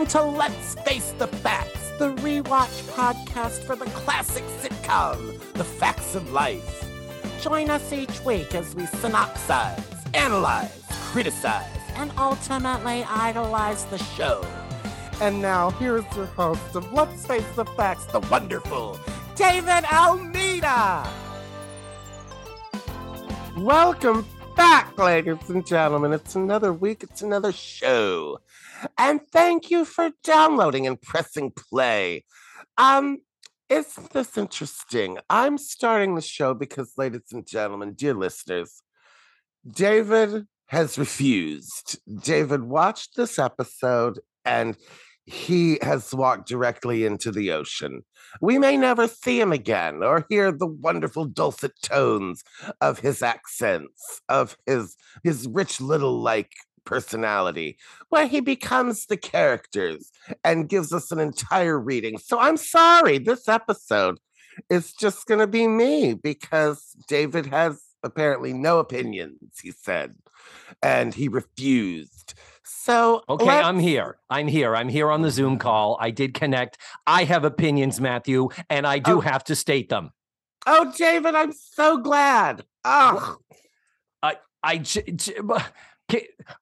Welcome to Let's Face the Facts, the rewatch podcast for the classic sitcom, The Facts of Life. Join us each week as we synopsize, analyze, criticize, and ultimately idolize the show. And now, here's your host of Let's Face the Facts, the wonderful David Almeida. Welcome back, ladies and gentlemen. It's another week, it's another show. And thank you for downloading and pressing play. Um, isn't this interesting? I'm starting the show because, ladies and gentlemen, dear listeners, David has refused. David watched this episode and he has walked directly into the ocean. We may never see him again or hear the wonderful dulcet tones of his accents, of his his rich little like personality, where he becomes the characters and gives us an entire reading. So I'm sorry, this episode is just going to be me because David has apparently no opinions, he said, and he refused. So, okay, let's- I'm here. I'm here. I'm here on the Zoom call. I did connect. I have opinions, Matthew, and I do Oh. have to state them. Oh, David, I'm so glad. Oh, I j- j- ca-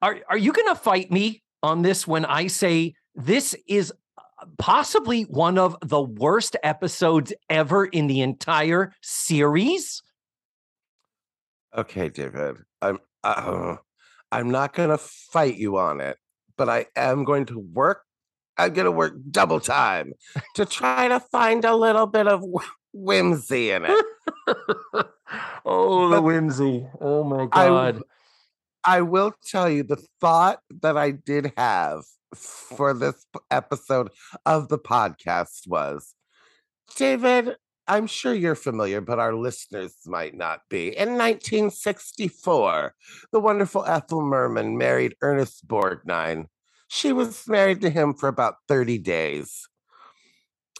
are are you going to fight me on this when I say this is uh, possibly one of the worst episodes ever in the entire series? okay, David. I'm uh, I'm not going to fight you on it, but I am going to work. I'm going to work double time to try to find a little bit of whimsy in it. oh, But whimsy! Oh my god! I will tell you the thought that I did have for this episode of the podcast was David, I'm sure you're familiar, but our listeners might not be. In 1964, the wonderful Ethel Merman married Ernest Borgnine. She was married to him for about 30 days.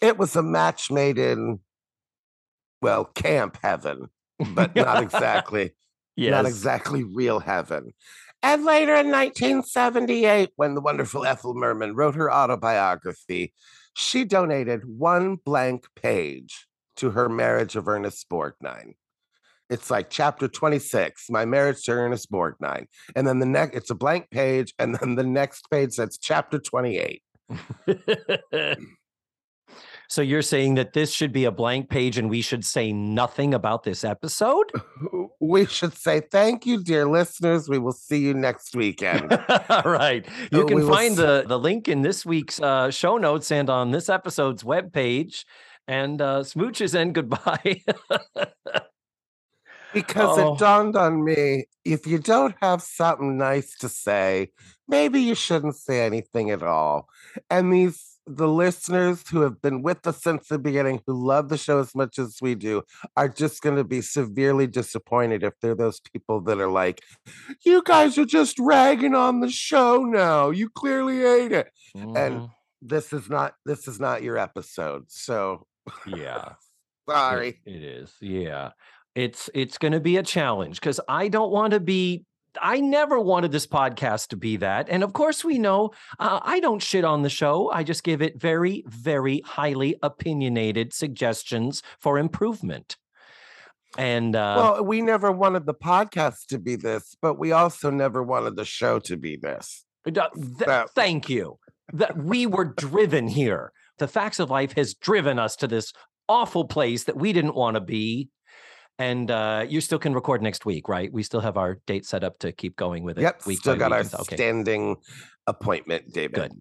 It was a match made in, well, camp heaven, but not exactly yes. not exactly real heaven. And later in 1978, when the wonderful Ethel Merman wrote her autobiography, she donated one blank page to her marriage of Ernest Borgnine. It's like chapter 26, my marriage to Ernest Borgnine. And then the next, it's a blank page. And then the next page says chapter 28. so you're saying that this should be a blank page and we should say nothing about this episode? We should say thank you, dear listeners. We will see you next weekend. All right. You can we find the, the link in this week's uh, show notes and on this episode's webpage. And uh, smooches and goodbye. Because Oh. it dawned on me if you don't have something nice to say, maybe you shouldn't say anything at all. And these, the listeners who have been with us since the beginning, who love the show as much as we do, are just going to be severely disappointed if they're those people that are like, you guys are just ragging on the show now. You clearly hate it. and mm-hmm. This is not, this is not your episode. So yeah. sorry. It- it is. Yeah. It's it's going to be a challenge cuz I don't want to be I never wanted this podcast to be that. And of course we know uh, I don't shit on the show. I just give it very very highly opinionated suggestions for improvement. And uh well, we never wanted the podcast to be this, but we also never wanted the show to be this. Th- that- thank you. That we were driven here. The facts of life has driven us to this awful place that we didn't want to be. And uh, you still can record next week, right? We still have our date set up to keep going with it. Yep, week still got week our so- okay. standing appointment, David.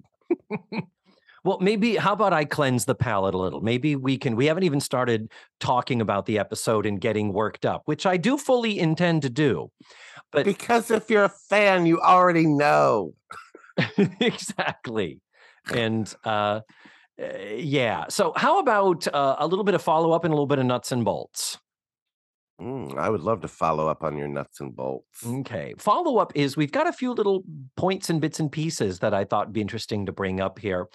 Good. well, maybe how about I cleanse the palate a little? Maybe we can. We haven't even started talking about the episode and getting worked up, which I do fully intend to do. But Because if you're a fan, you already know. exactly. And uh, uh, yeah. So, how about uh, a little bit of follow up and a little bit of nuts and bolts? Mm, I would love to follow up on your nuts and bolts. Okay. Follow up is we've got a few little points and bits and pieces that I thought would be interesting to bring up here.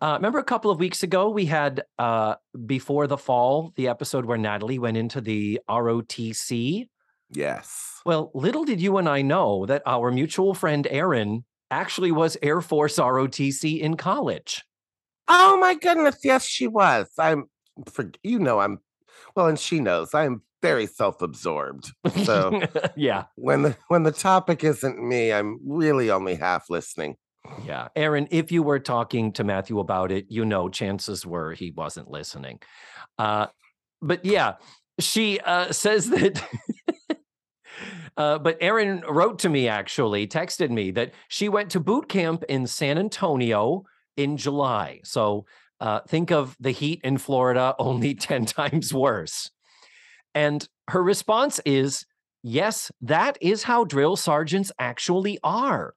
Uh, remember a couple of weeks ago, we had uh, Before the Fall, the episode where Natalie went into the ROTC. Yes. Well, little did you and I know that our mutual friend Aaron actually was Air Force ROTC in college. Oh my goodness, yes, she was. I'm for you know I'm well, and she knows I'm very self-absorbed. So yeah, when the when the topic isn't me, I'm really only half listening. Yeah. Aaron, if you were talking to Matthew about it, you know, chances were he wasn't listening. Uh, but yeah, she uh, says that. uh, but Aaron wrote to me actually, texted me that she went to boot camp in San Antonio in July. So uh, think of the heat in Florida, only 10 times worse. And her response is yes, that is how drill sergeants actually are.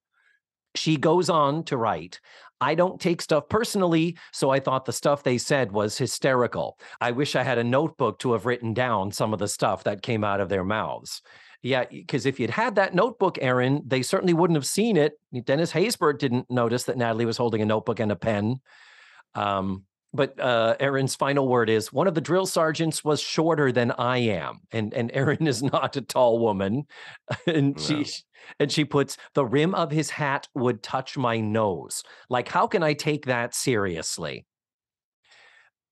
She goes on to write, I don't take stuff personally, so I thought the stuff they said was hysterical. I wish I had a notebook to have written down some of the stuff that came out of their mouths. Yeah, because if you'd had that notebook, Aaron, they certainly wouldn't have seen it. Dennis Haysbert didn't notice that Natalie was holding a notebook and a pen. Um, but uh, Aaron's final word is one of the drill sergeants was shorter than I am, and and Aaron is not a tall woman, and no. she and she puts the rim of his hat would touch my nose. Like, how can I take that seriously?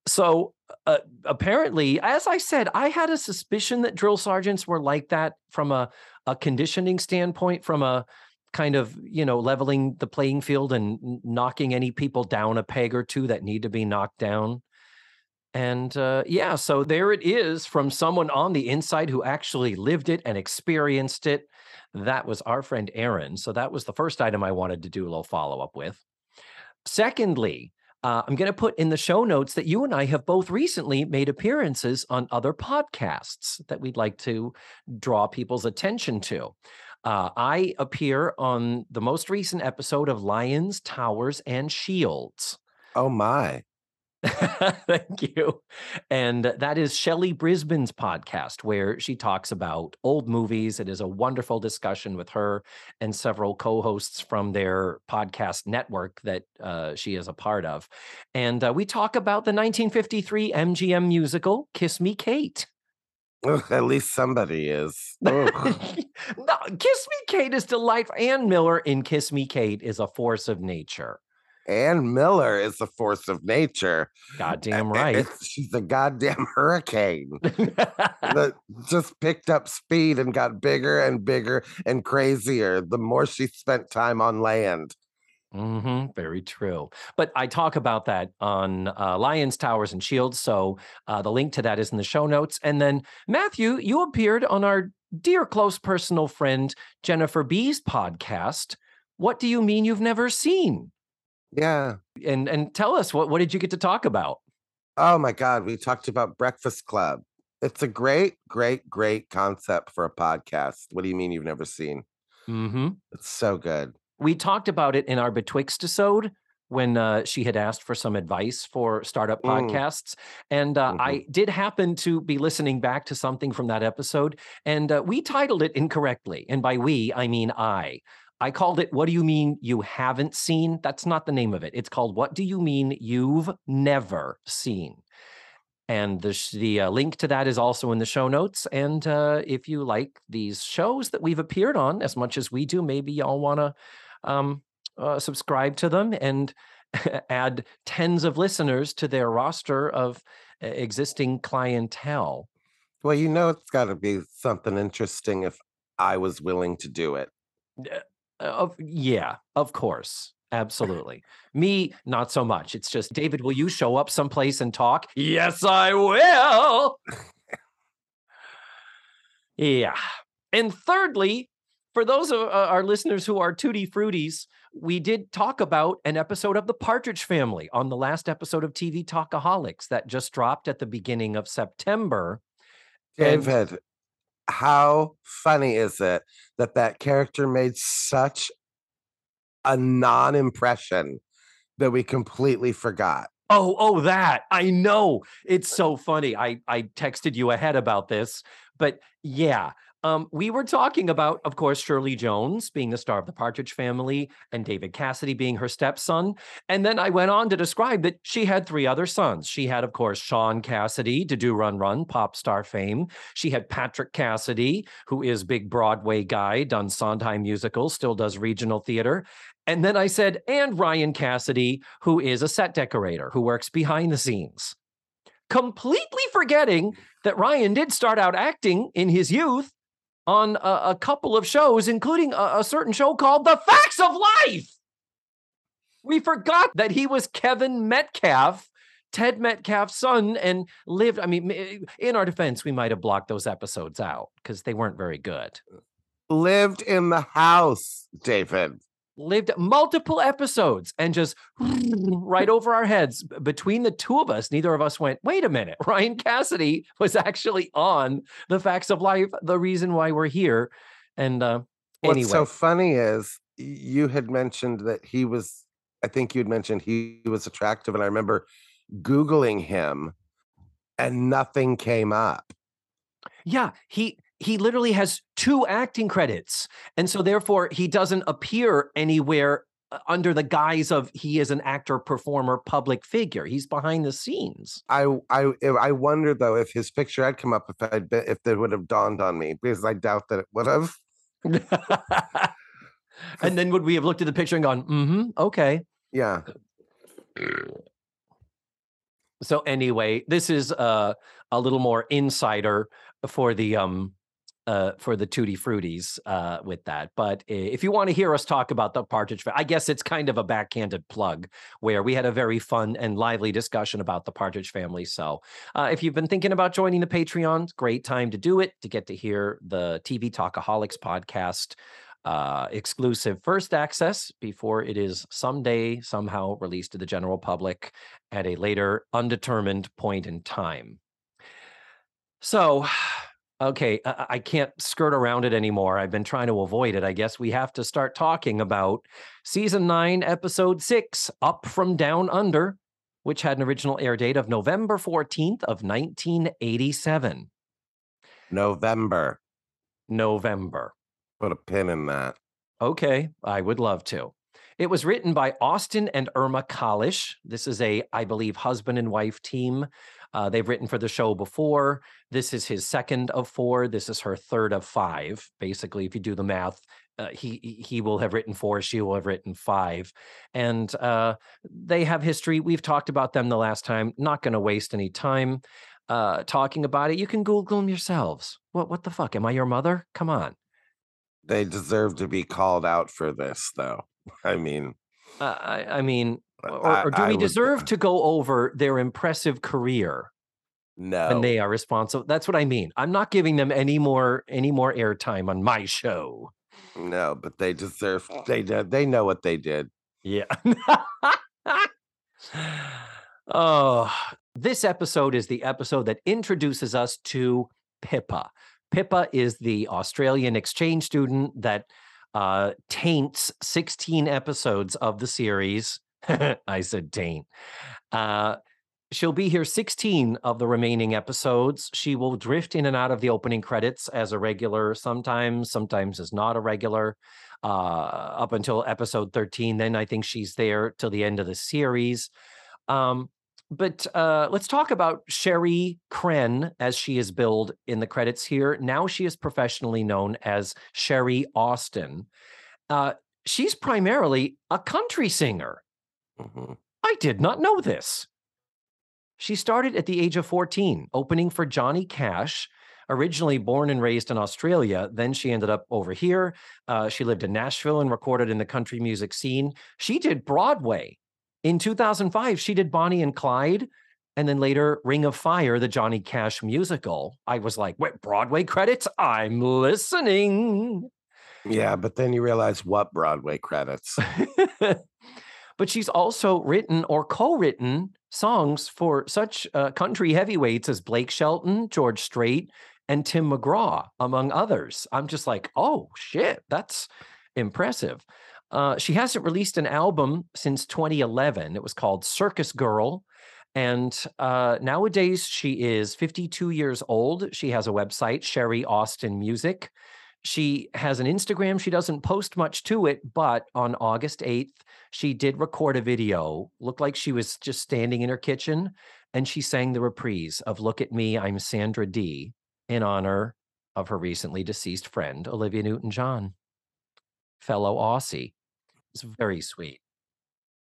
So uh, apparently, as I said, I had a suspicion that drill sergeants were like that from a a conditioning standpoint, from a kind of you know leveling the playing field and knocking any people down a peg or two that need to be knocked down. And uh, yeah so there it is from someone on the inside who actually lived it and experienced it. That was our friend aaron so that was the first item i wanted to do a little follow-up with. Secondly uh, i'm going to put in the show notes that you and i have both recently made appearances on other podcasts that we'd like to draw people's attention to uh, I appear on the most recent episode of Lions, Towers, and Shields. Oh, my. Thank you. And that is Shelley Brisbane's podcast, where she talks about old movies. It is a wonderful discussion with her and several co hosts from their podcast network that uh, she is a part of. And uh, we talk about the 1953 MGM musical, Kiss Me Kate. Ugh, at least somebody is. no, Kiss Me Kate is delightful. Ann Miller in Kiss Me Kate is a force of nature. Ann Miller is a force of nature. Goddamn right. It's, she's a goddamn hurricane that just picked up speed and got bigger and bigger and crazier the more she spent time on land. Mm-hmm, very true. But I talk about that on uh, Lions, Towers, and Shields. So uh, the link to that is in the show notes. And then, Matthew, you appeared on our dear close personal friend Jennifer B's podcast. What do you mean you've never seen? Yeah. And and tell us what what did you get to talk about? Oh my God, we talked about Breakfast Club. It's a great, great, great concept for a podcast. What do you mean you've never seen? Mm-hmm. It's so good we talked about it in our betwixt episode when uh, she had asked for some advice for startup mm. podcasts. And uh, mm-hmm. I did happen to be listening back to something from that episode, and uh, we titled it incorrectly. And by we, I mean I. I called it What Do You Mean You Haven't Seen? That's not the name of it. It's called What Do You Mean You've Never Seen? And the, the uh, link to that is also in the show notes. And uh, if you like these shows that we've appeared on as much as we do, maybe y'all want to um, uh, subscribe to them and add tens of listeners to their roster of uh, existing clientele. Well, you know, it's got to be something interesting if I was willing to do it. Uh, yeah, of course. Absolutely. Me, not so much. It's just, David, will you show up someplace and talk? Yes, I will. yeah. And thirdly, for those of uh, our listeners who are tutti fruities, we did talk about an episode of The Partridge Family on the last episode of TV Talkaholics that just dropped at the beginning of September. David, and- how funny is it that that character made such a non impression that we completely forgot? Oh, oh, that I know. It's so funny. I I texted you ahead about this, but yeah, um, we were talking about, of course, Shirley Jones being the star of the Partridge Family and David Cassidy being her stepson. And then I went on to describe that she had three other sons. She had, of course, Shaun Cassidy Da Doo Ron Ron, pop star fame. She had Patrick Cassidy, who is big Broadway guy, done Sondheim musicals, still does regional theater. And then I said, and Ryan Cassidy, who is a set decorator who works behind the scenes. Completely forgetting that Ryan did start out acting in his youth on a, a couple of shows, including a, a certain show called The Facts of Life. We forgot that he was Kevin Metcalf, Ted Metcalf's son, and lived. I mean, in our defense, we might have blocked those episodes out because they weren't very good. Lived in the house, David lived multiple episodes and just right over our heads between the two of us neither of us went wait a minute ryan cassidy was actually on the facts of life the reason why we're here and uh what's anyway. so funny is you had mentioned that he was i think you'd mentioned he was attractive and i remember googling him and nothing came up yeah he he literally has two acting credits. And so therefore he doesn't appear anywhere uh, under the guise of he is an actor, performer, public figure. He's behind the scenes. I I I wonder though if his picture had come up if I'd been if it would have dawned on me because I doubt that it would have. and then would we have looked at the picture and gone, mm-hmm, okay. Yeah. So anyway, this is uh, a little more insider for the um uh, for the tutti fruities uh, with that. But if you want to hear us talk about the Partridge, I guess it's kind of a backhanded plug where we had a very fun and lively discussion about the Partridge family. So uh, if you've been thinking about joining the Patreon, great time to do it to get to hear the TV Talkaholics podcast. Uh, exclusive first access before it is someday somehow released to the general public at a later undetermined point in time. So, okay, I, I, can't skirt around it anymore. I've been trying to avoid it. I guess we have to start talking about season nine, episode six, Up from Down Under, which had an original air date of November 14th of 1987. November. November. Put a pin in that. Okay, I would love to. It was written by Austin and Irma Kalish. This is a, I believe, husband and wife team uh, they've written for the show before. This is his second of four. This is her third of five. Basically, if you do the math, uh, he he will have written four. She will have written five, and uh, they have history. We've talked about them the last time. Not going to waste any time uh, talking about it. You can Google them yourselves. What what the fuck? Am I your mother? Come on. They deserve to be called out for this, though. I mean, uh, I, I mean, or, or do we deserve to go over their impressive career? No. And they are responsible. That's what I mean. I'm not giving them any more any more airtime on my show. No, but they deserve they did they know what they did. Yeah. oh, this episode is the episode that introduces us to Pippa. Pippa is the Australian exchange student that uh, taints 16 episodes of the series I said taint. Uh, she'll be here 16 of the remaining episodes. She will drift in and out of the opening credits as a regular sometimes, sometimes as not a regular, uh, up until episode 13. Then I think she's there till the end of the series. Um, but uh, let's talk about Sherry Krenn as she is billed in the credits here. Now she is professionally known as Sherry Austin. Uh, she's primarily a country singer. Mm-hmm. I did not know this. She started at the age of 14, opening for Johnny Cash. Originally born and raised in Australia, then she ended up over here. Uh, she lived in Nashville and recorded in the country music scene. She did Broadway. In 2005, she did Bonnie and Clyde, and then later Ring of Fire, the Johnny Cash musical. I was like, "What Broadway credits? I'm listening." Yeah, but then you realize what Broadway credits. but she's also written or co-written songs for such uh, country heavyweights as Blake Shelton, George Strait, and Tim McGraw, among others. I'm just like, oh shit, that's impressive. Uh, she hasn't released an album since 2011. It was called Circus Girl. And uh, nowadays, she is 52 years old. She has a website, Sherry Austin Music. She has an Instagram. She doesn't post much to it, but on August 8th, she did record a video. Looked like she was just standing in her kitchen and she sang the reprise of Look at Me, I'm Sandra Dee in honor of her recently deceased friend, Olivia Newton John, fellow Aussie. It's very sweet.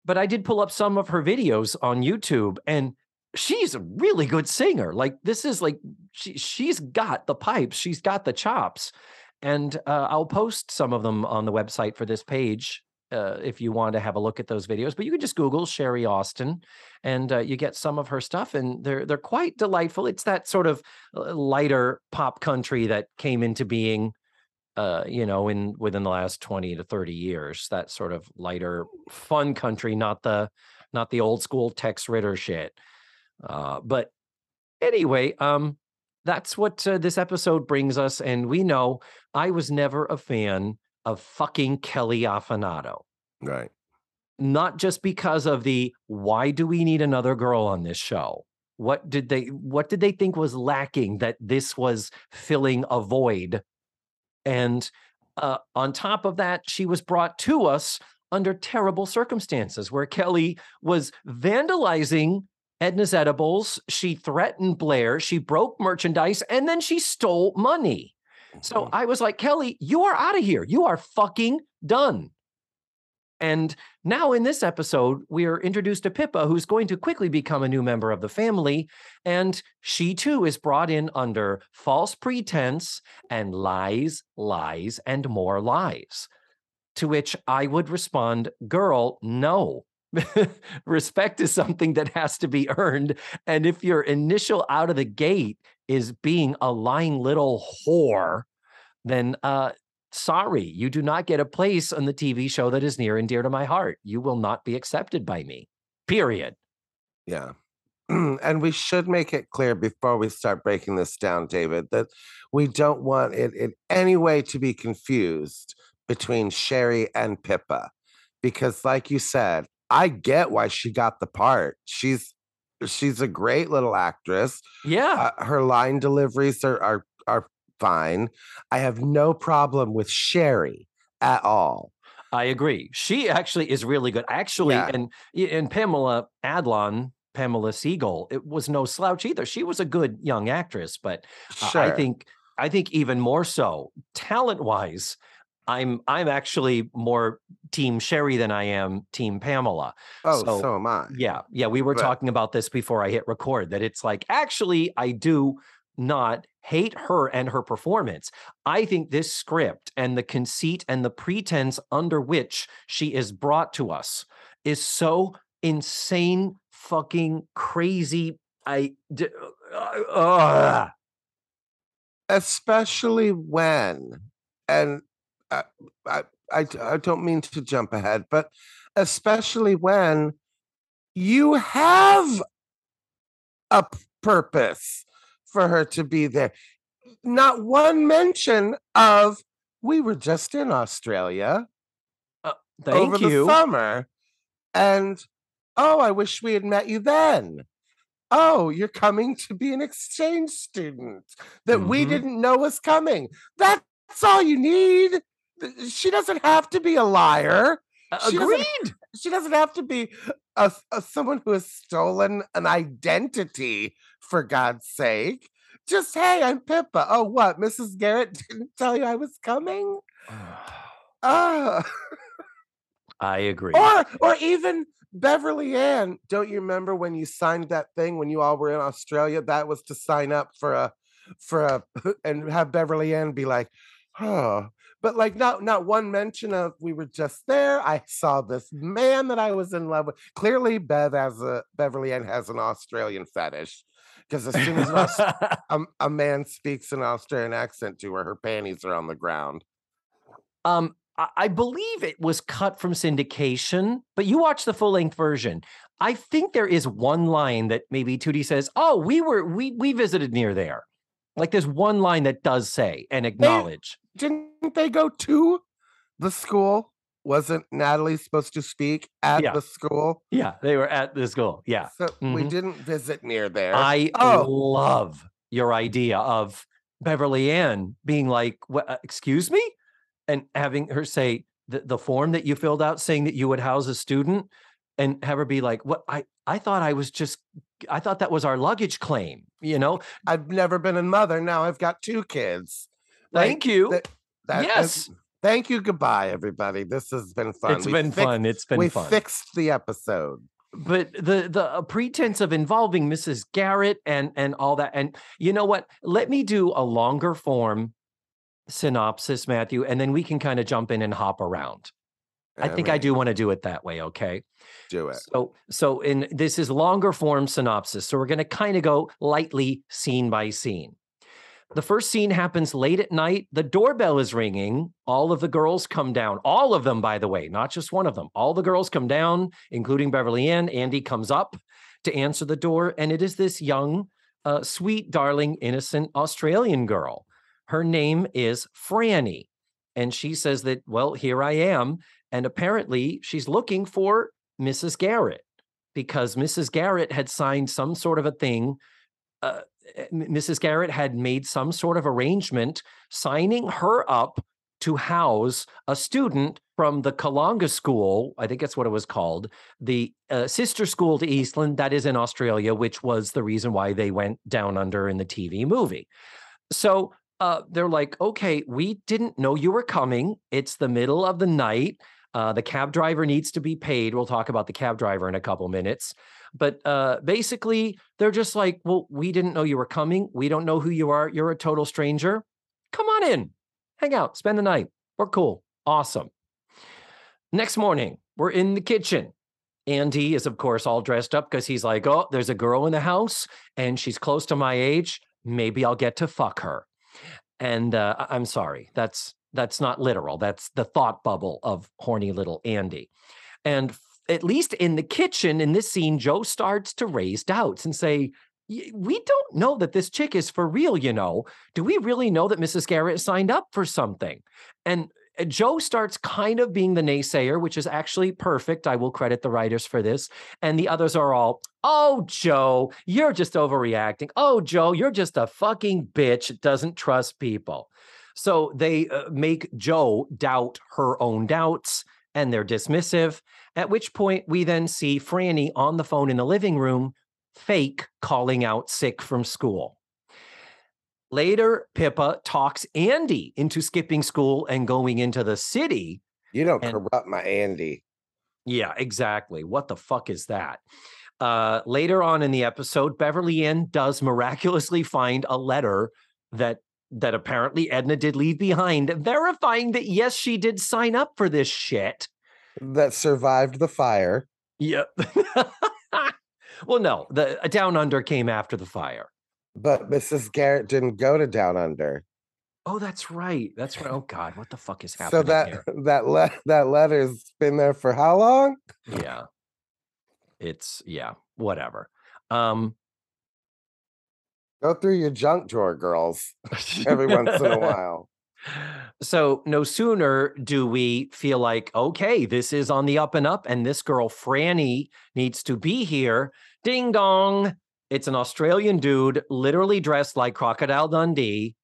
But I did pull up some of her videos on YouTube and she's a really good singer. Like this is like she she's got the pipes, she's got the chops. And uh, I'll post some of them on the website for this page uh, if you want to have a look at those videos. But you can just Google Sherry Austin, and uh, you get some of her stuff, and they're they're quite delightful. It's that sort of uh, lighter pop country that came into being, uh, you know, in within the last twenty to thirty years. That sort of lighter, fun country, not the not the old school Tex Ritter shit. Uh, but anyway, um, that's what uh, this episode brings us. And we know I was never a fan of fucking Kelly Affinado. Right. Not just because of the why do we need another girl on this show? What did they what did they think was lacking that this was filling a void? And uh, on top of that, she was brought to us under terrible circumstances where Kelly was vandalizing Edna's edibles. She threatened Blair. She broke merchandise and then she stole money. So Mm-hmm. I was like, Kelly, you are out of here. You are fucking done. And now in this episode, we are introduced to Pippa, who's going to quickly become a new member of the family. And she too is brought in under false pretense and lies, lies, and more lies. To which I would respond, girl, no. Respect is something that has to be earned. And if your initial out of the gate is being a lying little whore, then uh, sorry, you do not get a place on the TV show that is near and dear to my heart. You will not be accepted by me. Period. Yeah. and we should make it clear before we start breaking this down, David, that we don't want it in any way to be confused between Sherry and Pippa. Because, like you said, I get why she got the part. She's she's a great little actress. Yeah. Uh, her line deliveries are are are fine. I have no problem with Sherry at all. I agree. She actually is really good. Actually, Yeah. and and Pamela Adlon, Pamela Segall, it was no slouch either. She was a good young actress, but uh, Sure. I think I think even more so, talent wise, I'm I'm actually more team Sherry than I am team Pamela. oh, so- so, am I. Yeah, yeah, we were But- talking about this before I hit record that it's like actually I do not hate her and her performance. I think this script and the conceit and the pretense under which she is brought to us is so insane fucking crazy. I d- uh, uh, especially when and I, I I I don't mean to jump ahead, but especially when you have a purpose for her to be there. Not one mention of we were just in Australia thank over you. the summer, and oh, I wish we had met you then. Oh, you're coming to be an exchange student that we Mhm. didn't know was coming. That's all you need. She doesn't have to be a liar. Uh, she doesn't- Agreed. She doesn't have to be a, a someone who has stolen an identity, for God's sake. Just hey, I'm Pippa. Oh, what? Mrs. Garrett didn't tell you I was coming? Ah. I agree. or or even Beverly Ann. Don't you remember when you signed that thing when you all were in Australia? That was to sign up for a for a and have Beverly Ann be like, oh. But like not not one mention of we were just there. I saw this man that I was in love with. Clearly, Bev has a Beverly Ann has an Australian fetish. Because as soon as a, a man speaks an Australian accent to her, her panties are on the ground. Um, I, I believe it was cut from syndication, but you watch the full length version. I think there is one line that maybe Tootie says, "Oh, we were we we visited near there." Like there's one line that does say and acknowledge. Didn't they go to the school? wasn't Natalie supposed to speak at Yeah. the school? Yeah, they were at the school. Yeah. So we Mhm. didn't visit near there. I Oh. love your idea of Beverly Ann being like, "What? uh, excuse me?" and having her say the, the form that you filled out saying that you would house a student and have her be like, "What? I I thought I was just I thought that was our luggage claim, you know? I've never been a mother. Now I've got two kids. Like, Thank you. that- that is- yes. thank you. Goodbye, everybody. This has been fun. It's We been fix- fun. It's been we fun. fixed the episode. but the the uh, pretense of involving Mrs. Garrett and and all that and you know what let me do a longer form synopsis Matthew and then we can kind of jump in and hop around I think I mean, do want to do it that way okay? Do it. so so in this is longer form synopsis so we're going to kind of go lightly scene by scene. The first scene happens late at night the doorbell is ringing all of the girls come down all of them by the way not just one of them all the girls come down including beverly ann andy comes up to answer the door and it is this young uh, sweet darling innocent australian girl. Her name is franny and she says that well here i am and apparently she's looking for Mrs. Garrett because Mrs. Garrett had signed some sort of a thing. Uh, Mrs. Garrett had made some sort of arrangement signing her up to house a student from the Kalanga School. I think that's what it was called, the uh, sister school to Eastland that is in Australia, which was the reason why they went down under in the TV movie. So uh, they're like, okay, we didn't know you were coming. It's the middle of the night. Uh, the cab driver needs to be paid. We'll talk about the cab driver in a couple minutes. But uh, basically, they're just like, well, we didn't know you were coming. We don't know who you are. You're a total stranger. Come on in, hang out, spend the night. We're cool. Awesome. Next morning, we're in the kitchen. Andy is, of course, all dressed up because he's like, oh, there's a girl in the house and she's close to my age. Maybe I'll get to fuck her. And uh, I'm sorry, that's that's not literal. That's the thought bubble of horny little Andy. And at least in the kitchen, in this scene, Joe starts to raise doubts and say, We don't know that this chick is for real, you know. Do we really know that Mrs. Garrett signed up for something? And uh, Joe starts kind of being the naysayer, which is actually perfect. I will credit the writers for this. And the others are all, oh, Joe, you're just overreacting. Oh, Joe, you're just a fucking bitch, doesn't trust people. So they uh, make Joe doubt her own doubts and they're dismissive. At which point we then see Franny on the phone in the living room, fake calling out sick from school. Later, Pippa talks Andy into skipping school and going into the city. You don't And- corrupt my Andy. Yeah, exactly. What the fuck is that? Uh, later on in the episode, Beverly Ann does miraculously find a letter that that apparently Edna did leave behind, verifying that yes, she did sign up for this shit. That survived the fire. Yep. well, no, the Down Under came after the fire. But Mrs. Garrett didn't go to Down Under. Oh, that's right. That's right. Oh God, what the fuck is happening? So that here? that le- that letter's been there for how long? Yeah, it's yeah, whatever. Um, Go through your junk drawer, girls, every once in a while. So no sooner do we feel like, okay, this is on the up and up, and this girl Franny needs to be here. Ding dong. It's an Australian dude, literally dressed like Crocodile Dundee.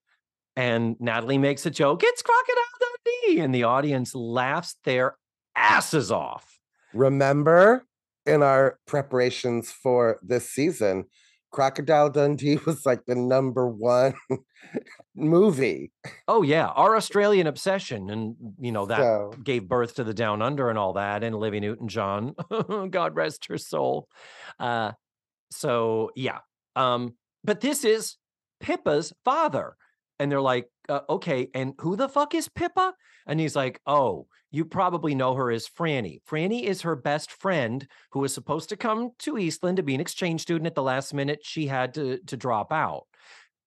And Natalie makes a joke, it's Crocodile Dundee. And the audience laughs their asses off. Remember in our preparations for this season, Crocodile Dundee was like the number one movie. Oh, yeah. Our Australian obsession. And, you know, that So, gave birth to the Down Under and all that, and Livy Newton John, God rest her soul. Uh, so yeah, um, but this is Pippa's father, and they're like, uh, okay, and who the fuck is Pippa? And he's like, oh, you probably know her as Franny. Franny is her best friend who was supposed to come to Eastland to be an exchange student. At the last minute, she had to to drop out,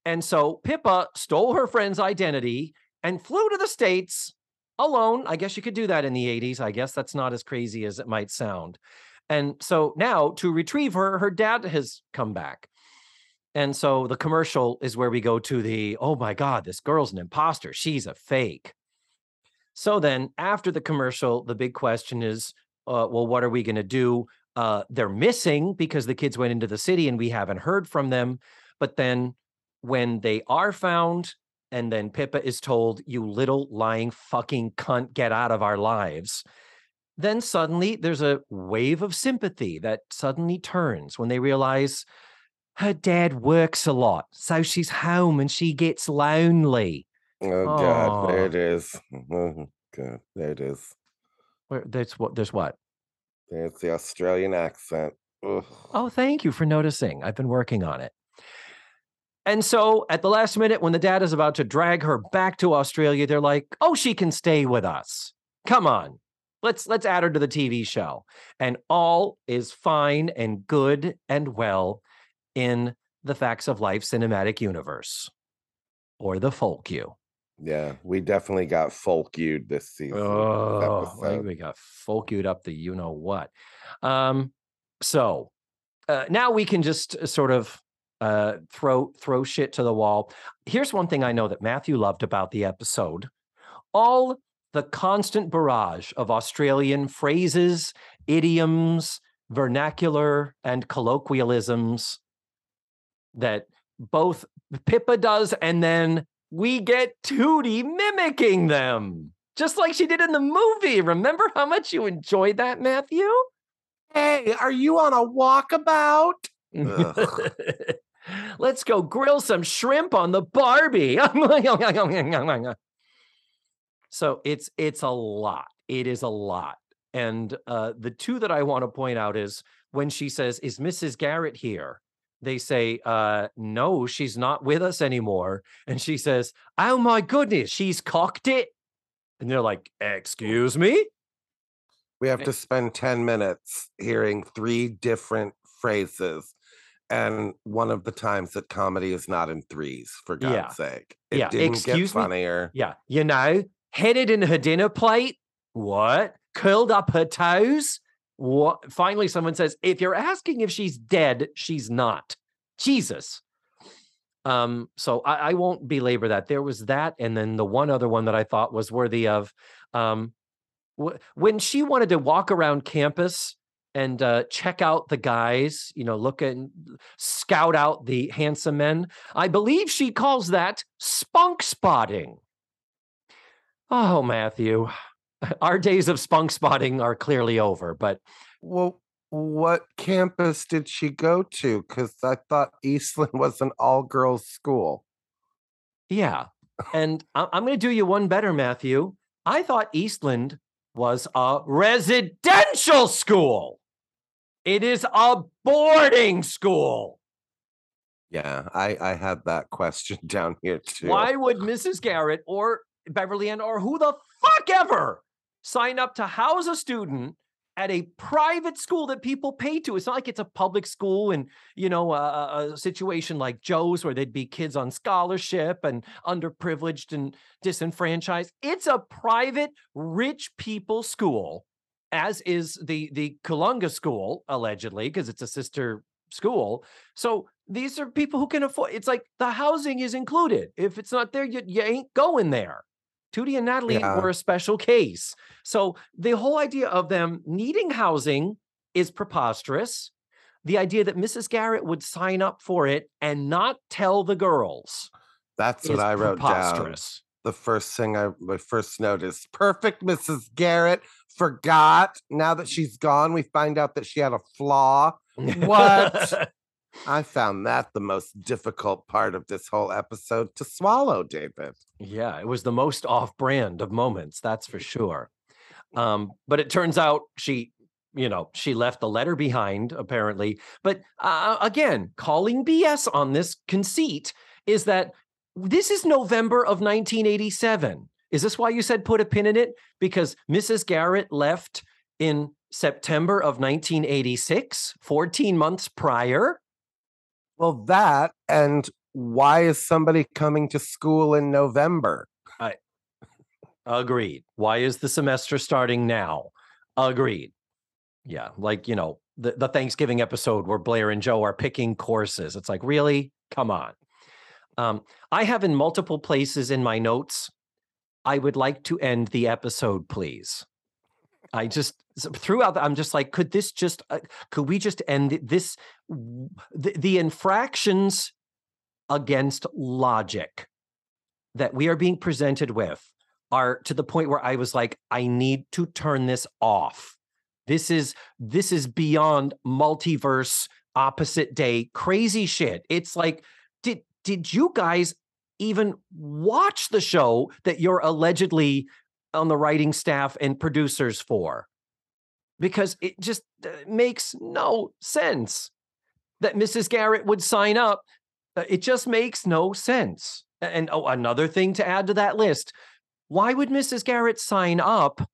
and so Pippa stole her friend's identity and flew to the states alone. I guess you could do that in the 80s. I guess that's not as crazy as it might sound. And so now to retrieve her, her dad has come back. And so the commercial is where we go to the oh my God, this girl's an imposter. She's a fake. So then, after the commercial, the big question is, uh, well, what are we going to do? Uh, they're missing because the kids went into the city and we haven't heard from them. But then, when they are found, and then Pippa is told, "You little lying fucking cunt, get out of our lives." Then suddenly, there's a wave of sympathy that suddenly turns when they realize her dad works a lot, so she's home and she gets lonely. Oh God, there Oh, it is. Oh God, there it is. where there's what there's what? There's the Australian accent. Ugh. Oh, thank you for noticing. I've been working on it. And so at the last minute, when the dad is about to drag her back to Australia, they're like, oh, she can stay with us. Come on. Let's let's add her to the TV show. And all is fine and good and well in the Facts of Life cinematic universe. Or the folk you. Yeah, we definitely got folk you this season. Oh, we- got we got folked up the you know what. Um, so uh, now we can just uh, sort of uh, throw throw shit to the wall. Here's one thing I know that Matthew loved about the episode: all the constant barrage of Australian phrases, idioms, vernacular, and colloquialisms that both Pippa does, and then we get Tootie mimicking them, just like she did in the movie. Remember how much you enjoyed that, Matthew? Hey, are you on a walkabout? Let's go grill some shrimp on the Barbie. so it's it's a lot. It is a lot. And uh, the two that I want to point out is when she says, "Is Mrs. Garrett here?" They say, uh, "No, she's not with us anymore." And she says, "Oh my goodness, she's cocked it." And they're like, "Excuse me." We have to spend 10 minutes hearing three different phrases. And one of the times that comedy is not in threes, for God's Yeah. sake. It Yeah, didn't excuse get me? funnier. Yeah, you know, headed in her dinner plate. What? Curled up her toes. What? Finally, someone says, if you're asking if she's dead, she's not. Jesus. Um, so I, I won't belabor that. There was that, and then the one other one that I thought was worthy of. Um, wh- when she wanted to walk around campus and uh, check out the guys, you know, look and scout out the handsome men. I believe she calls that spunk spotting. Oh, Matthew, our days of spunk spotting are clearly over, but Well, what campus did she go to? Because I thought Eastland was an all girls school. yeah. And I'm going to do you one better, Matthew. I thought Eastland was a residential school. It is a boarding school. Yeah, I, I had that question down here too. Why would Mrs. Garrett or Beverly Ann or who the fuck ever sign up to house a student at a private school that people pay to? It's not like it's a public school and, you know, a, a- situation like Joe's where there'd be kids on scholarship and underprivileged and disenfranchised. It's a private, rich people school, as is the the Kalunga school, allegedly, because it's a sister school. So these are people who can afford it's like the housing is included. If it's not there, you, you ain't going there. Tootie and Natalie Yeah. were a special case. So the whole idea of them needing housing is preposterous. The idea that Mrs. Garrett would sign up for it and not tell the girls That's what I wrote down. The first thing I my first note is perfect Mrs. Garrett forgot. Now that she's gone, we find out that she had a flaw. What? I found that the most difficult part of this whole episode to swallow, David. Yeah, it was the most off-brand of moments, that's for sure. Um, but it turns out she, you know, she left the letter behind, apparently. But uh, again, calling BS on this conceit is that this is November of 1987. Is this why you said put a pin in it? Because Mrs. Garrett left in September of 1986, 14 months prior. Well, that and why is somebody coming to school in November? I Agreed. Why is the semester starting now? Agreed. Yeah, like, you know, the, the Thanksgiving episode where Blair and Joe are picking courses. It's like, really? Come on. Um, I have in multiple places in my notes, I would like to end the episode, please. I just throughout. I'm just like, could this just? Uh, could we just end this? The, the infractions against logic that we are being presented with are to the point where I was like, I need to turn this off. This is this is beyond multiverse opposite day crazy shit. It's like, did did you guys even watch the show that you're allegedly on the writing staff and producers for? Because it just uh, makes no sense that Mrs. Garrett would sign up. Uh, it just makes no sense. And oh, another thing to add to that list why would Mrs. Garrett sign up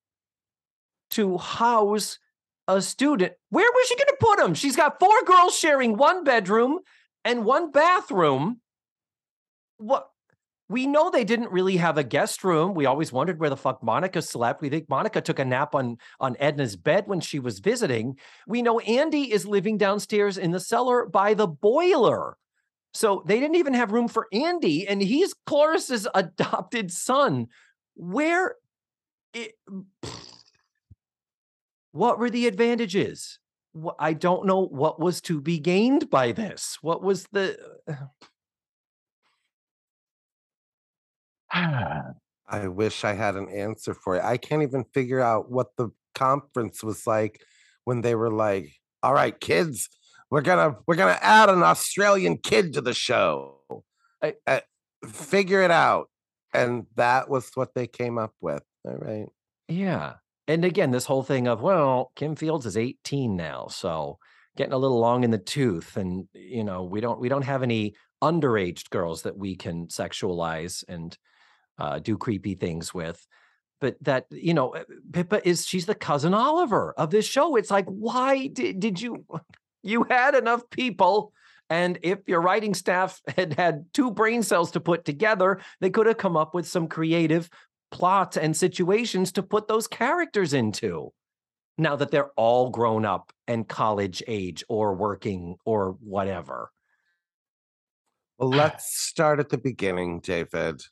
to house a student? Where was she going to put him? She's got four girls sharing one bedroom and one bathroom. What? We know they didn't really have a guest room. We always wondered where the fuck Monica slept. We think Monica took a nap on, on Edna's bed when she was visiting. We know Andy is living downstairs in the cellar by the boiler. So they didn't even have room for Andy, and he's Cloris's adopted son. Where it, what were the advantages? I don't know what was to be gained by this. What was the I wish I had an answer for you. I can't even figure out what the conference was like when they were like, "All right, kids, we're gonna we're gonna add an Australian kid to the show. I, uh, figure it out." And that was what they came up with. All right. Yeah. And again, this whole thing of, well, Kim Fields is 18 now, so getting a little long in the tooth. And, you know, we don't we don't have any underage girls that we can sexualize and uh, do creepy things with. But that, you know, uh, Pippa is she's the cousin Oliver of this show. It's like, why did, did you you had enough people and if your writing staff had had two brain cells to put together, they could have come up with some creative plots and situations to put those characters into. Now that they're all grown up and college age or working or whatever. Well, let's start at the beginning, David.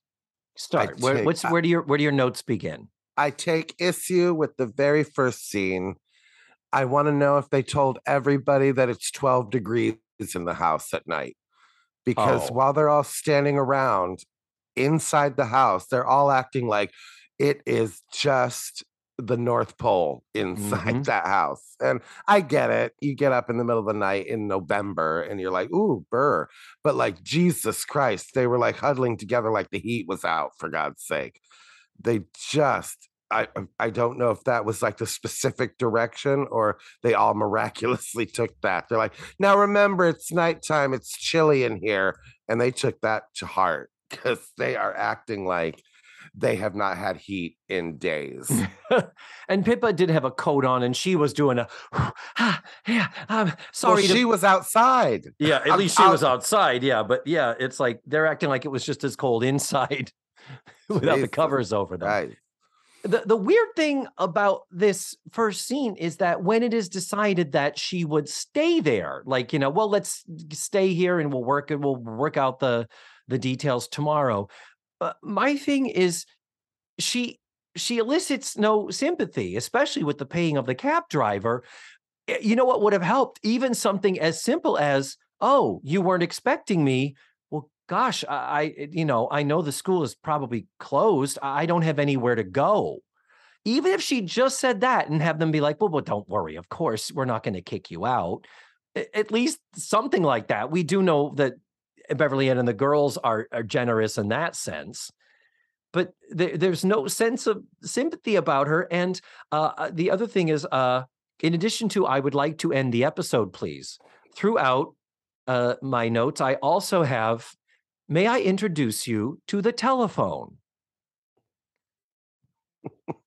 Start. Where, take, what's where do your where do your notes begin? I take issue with the very first scene. I want to know if they told everybody that it's 12 degrees in the house at night because oh. while they're all standing around inside the house, they're all acting like it is just the North Pole inside mm-hmm. that house. And I get it. You get up in the middle of the night in November and you're like, ooh, burr. But like, Jesus Christ, they were like huddling together like the heat was out, for God's sake. They just I I don't know if that was like the specific direction or they all miraculously took that. They're like, now remember, it's nighttime, it's chilly in here, and they took that to heart because they are acting like they have not had heat in days. and Pippa did have a coat on, and she was doing a ah, yeah. I'm sorry. Well, to... She was outside. Yeah, at I'm least she out... was outside. Yeah, but yeah, it's like they're acting like it was just as cold inside without the covers over them. Right the, the weird thing about this first scene is that when it is decided that she would stay there, like, you know, well, let's stay here and we'll work and we'll work out the the details tomorrow. My thing is she she elicits no sympathy, especially with the paying of the cab driver. Eh, you know what would have helped? Even something as simple as, oh, you weren't expecting me Well, gosh, I, you know, I know the school is probably closed. I don't have anywhere to go. Even if she just said that and have them be like, well, well don't worry. Of course, we're not going to kick you out. At least something like that. We do know that Beverly Ann and the girls are, are generous in that sense. But there, there's no sense of sympathy about her. And uh, uh, the other thing is, uh, in addition to, I would like to end the episode, please. Throughout uh, my notes, I also have May I introduce you to the telephone?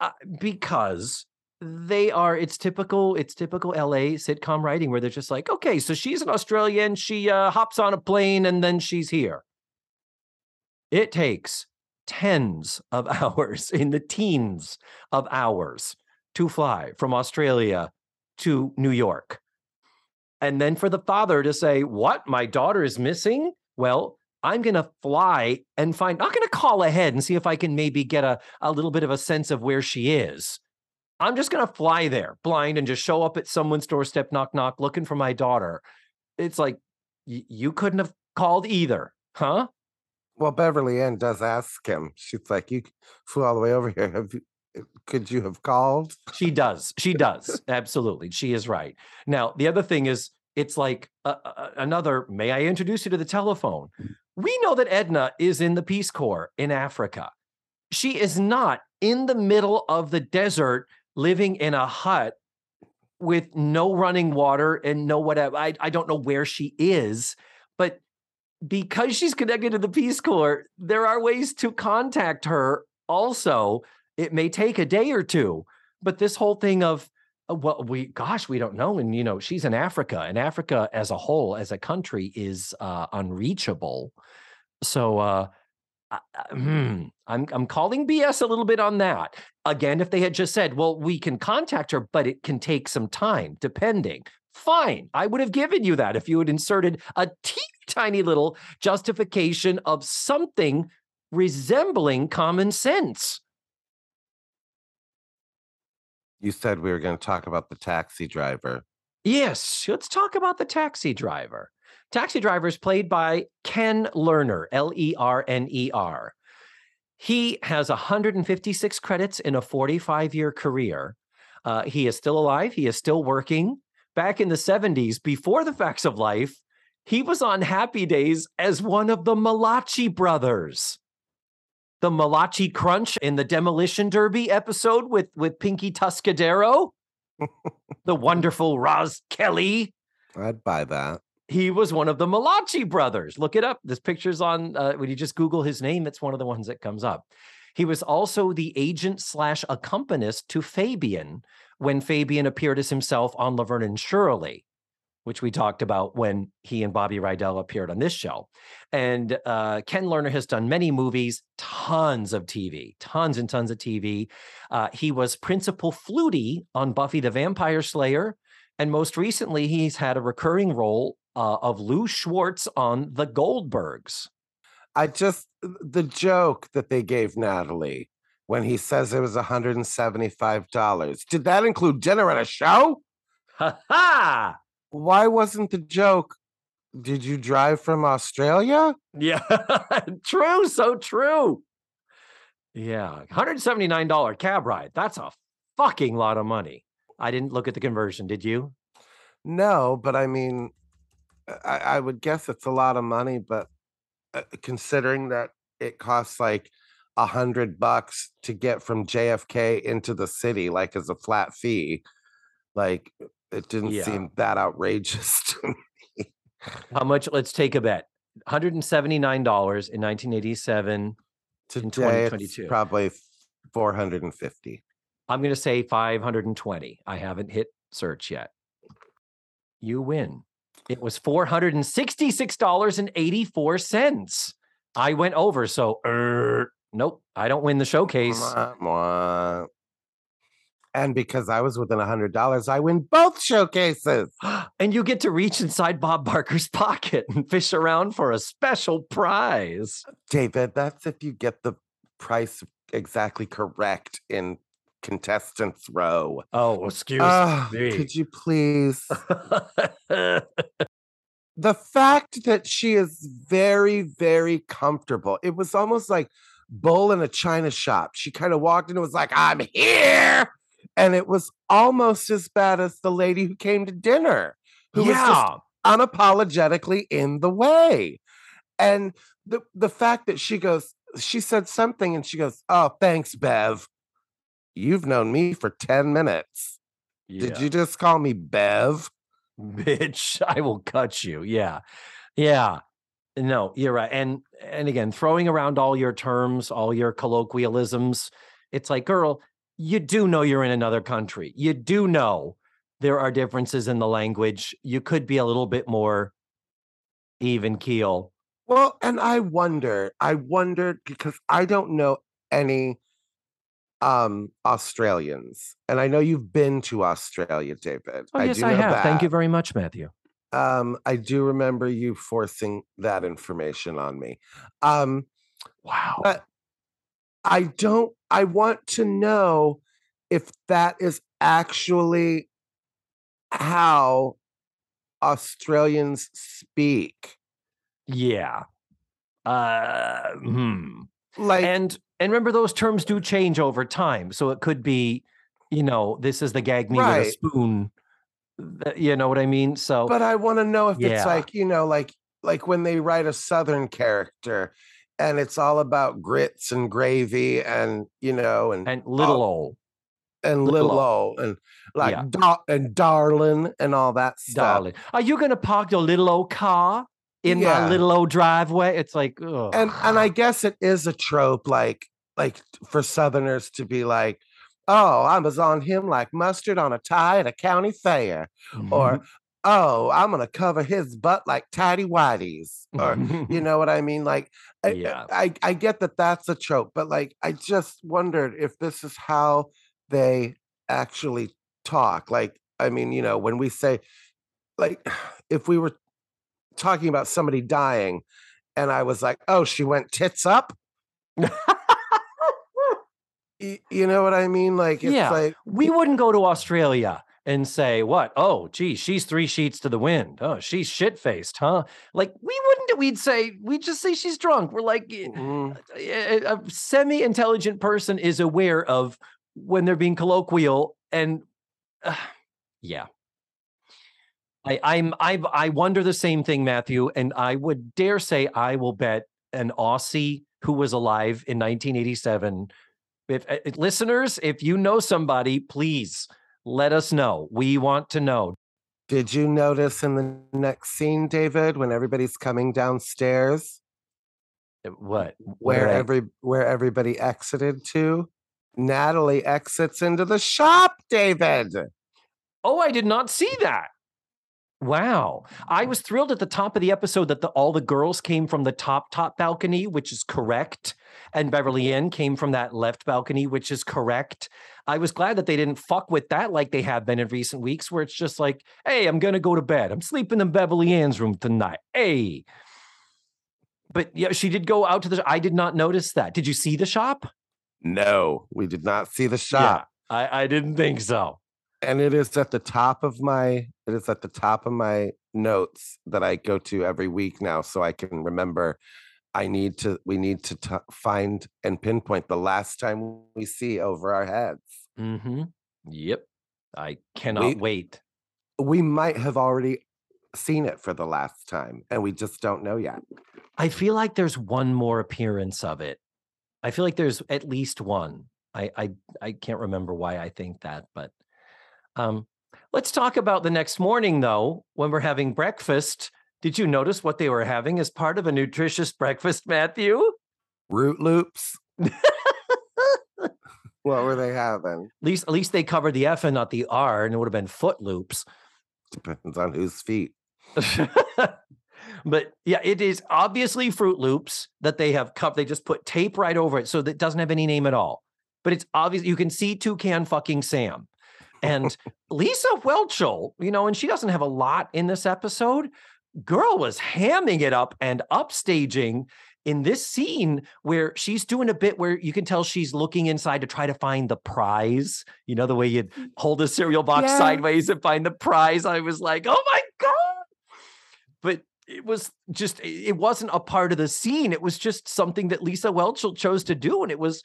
uh, because they are it's typical it's typical la sitcom writing where they're just like okay so she's an australian she uh, hops on a plane and then she's here it takes tens of hours in the teens of hours to fly from australia to new york and then for the father to say, What? My daughter is missing? Well, I'm going to fly and find, I'm going to call ahead and see if I can maybe get a, a little bit of a sense of where she is. I'm just going to fly there blind and just show up at someone's doorstep, knock, knock, looking for my daughter. It's like, y- you couldn't have called either, huh? Well, Beverly Ann does ask him. She's like, "You flew all the way over here. Have you? uh, Could you have called?" She does. She does. Absolutely. She is right. Now, the other thing is, it's like uh, uh, another, may I introduce you to the telephone? We know that Edna is in the Peace Corps in Africa. She is not in the middle of the desert living in a hut with no running water and no whatever. I, I don't know where she is, but because she's connected to the Peace Corps, there are ways to contact her also. It may take a day or two, but this whole thing of, uh, well, we, gosh, we don't know. And, you know, she's in Africa, and Africa as a whole, as a country, is uh, unreachable. So, uh, Um, mm, I'm I'm calling BS a little bit on that. Again, if they had just said, "Well, we can contact her, but it can take some time, depending." Fine, I would have given you that if you had inserted a teeny tiny little justification of something resembling common sense. You said we were going to talk about the taxi driver. Yes, let's talk about the taxi driver. Taxi driver is played by Ken Lerner, L E R N E R. He has 156 credits in a 45 year career. Uh, he is still alive. He is still working. Back in the 70s, before the facts of life, he was on Happy Days as one of the Malachi brothers. The Malachi Crunch in the Demolition Derby episode with, with Pinky Tuscadero, the wonderful Roz Kelly I'd buy that. He was one of the Malachi brothers. Look it up. This picture's on, uh, when you just Google his name, it's one of the ones that comes up. He was also the agent slash accompanist to Fabian when Fabian appeared as himself on Laverne and Shirley, which we talked about when he and Bobby Rydell appeared on this show. And uh, Ken Lerner has done many movies, tons of TV, tons and tons of TV. Uh, he was Principal Flutie on Buffy the Vampire Slayer. And most recently, he's had a recurring role uh, of Lou Schwartz on The Goldbergs. I just the joke that they gave Natalie when he says it was $175. Did that include dinner and a show? Ha ha! Why wasn't the joke? Did you drive from Australia? Yeah, true. So true. Yeah, $179 cab ride. That's a fucking lot of money. I didn't look at the conversion. Did you? No, but I mean, I, I would guess it's a lot of money, but uh, considering that it costs like a hundred bucks to get from JFK into the city, like as a flat fee, like it didn't Yeah. seem that outrageous to me. How much? Let's take a bet. $179 in 1987. Today, it's 2022. probably 450. I'm going to say 520. I haven't hit search yet. You win. It was $466.84. I went over. So, er, nope, I don't win the showcase. Mwah, mwah. And because I was within a hundred dollars, I win both showcases. and you get to reach inside Bob Barker's pocket and fish around for a special prize. David, that's if you get the price exactly correct in contestants row. Oh, excuse Ah, me. could you please? the fact that she is very, very comfortable. It was almost like bull in a china shop. She kind of walked in and was like, I'm here. And it was almost as bad as the lady who came to dinner, who was just unapologetically in the way. And the the fact that she goes, she said something and she goes, Oh, thanks, Bev. You've known me for 10 minutes. Did you just call me Bev? bitch i will cut you yeah. Yeah. No you're right and and again throwing around all your terms all your colloquialisms it's like girl you do know you're in another country. You do know there are differences in the language. You could be a little bit more even keel. Well, and I wonder, I wondered because I don't know any um Australians. And I know you've been to Australia, David. oh yes do i have thank you very much matthew Um, I do remember you forcing that information on me. Um, wow But I don't I want to know if that is actually how Australians speak. Yeah. Uh, hmm. Like And and remember those terms do change over time. So it could be, you know, this is the gag me with a spoon. You know what I mean? So but I want to know if Yeah. it's like, you know, like like when they write a southern character and it's all about grits and gravy and you know and and little old and little little o and like Yeah. da- and darling and all that stuff. darling. Are you gonna park your little old car in my little old driveway? It's like ugh. and and I guess it is a trope, like like for Southerners to be like, "Oh, I was on him like mustard on a tie at a county fair," or mm-hmm. "Oh, I'm gonna cover his butt like tidy whities," or you know what I mean? Like, I- Yeah. I I get that that's a trope, but like, I just wondered if this is how they actually talk. Like, I mean, you know, when we say, like, if we were talking about somebody dying, and I was like, "Oh, she went tits up." You know what I mean? Like, it's Yeah. like, we wouldn't go to Australia and say, what? Oh, gee, she's three sheets to the wind. Oh, she's shit faced, huh? Like, we wouldn't, we'd say, we'd just say she's drunk. We're like, mm, a, a semi intelligent person is aware of when they're being colloquial. And uh, yeah. I, I'm I I wonder the same thing, Matthew, and I would dare say I will bet an Aussie who was alive in 1987. If, uh, listeners, if you know somebody, please let us know. We want to know. did you notice in the next scene, David, when everybody's coming downstairs? Uh, What? what where I- every where everybody exited to. Natalie exits into the shop, David. Oh, I did not see that. Wow. I was thrilled at the top of the episode that the, all the girls came from the top, top balcony, which is correct. And Beverly Ann came from that left balcony, which is correct. I was glad that they didn't fuck with that like they have been in recent weeks, where it's just like, hey, I'm going to go to bed. I'm sleeping in Beverly Ann's room tonight. Hey. But yeah, she did go out to the. I did not notice that. Did you see the shop? No, we did not see the shop. Yeah, I, I didn't think so. And it is at the top of my it is at the top of my notes that I go to every week now so I can remember I need to we need to t- find and pinpoint the last time we see over our heads. Mm-hmm. Yep. I cannot We- wait. We might have already seen it for the last time and we just don't know yet. I feel like there's one more appearance of it. I feel like there's at least one. I I I can't remember why I think that, but um let's talk about the next morning though, when we're having breakfast. Did you notice what they were having as part of a nutritious breakfast, Matthew? Root loops. what were they having? At least at least they covered the F and not the R, and it would have been foot loops. Depends on whose feet. but yeah, it is obviously Froot Loops that they have cup. They just put tape right over it, so that it doesn't have any name at all. But it's obvious you can see Toucan fucking Sam. And Lisa Whelchel, you know, and she doesn't have a lot in this episode. Girl was hamming it up and upstaging in this scene where she's doing a bit where you can tell she's looking inside to try to find the prize. You know, the way you'd mm. hold a cereal box Yeah. sideways and find the prize. I was like, oh my God. But it was just, it wasn't a part of the scene. It was just something that Lisa Whelchel chose to do. And it was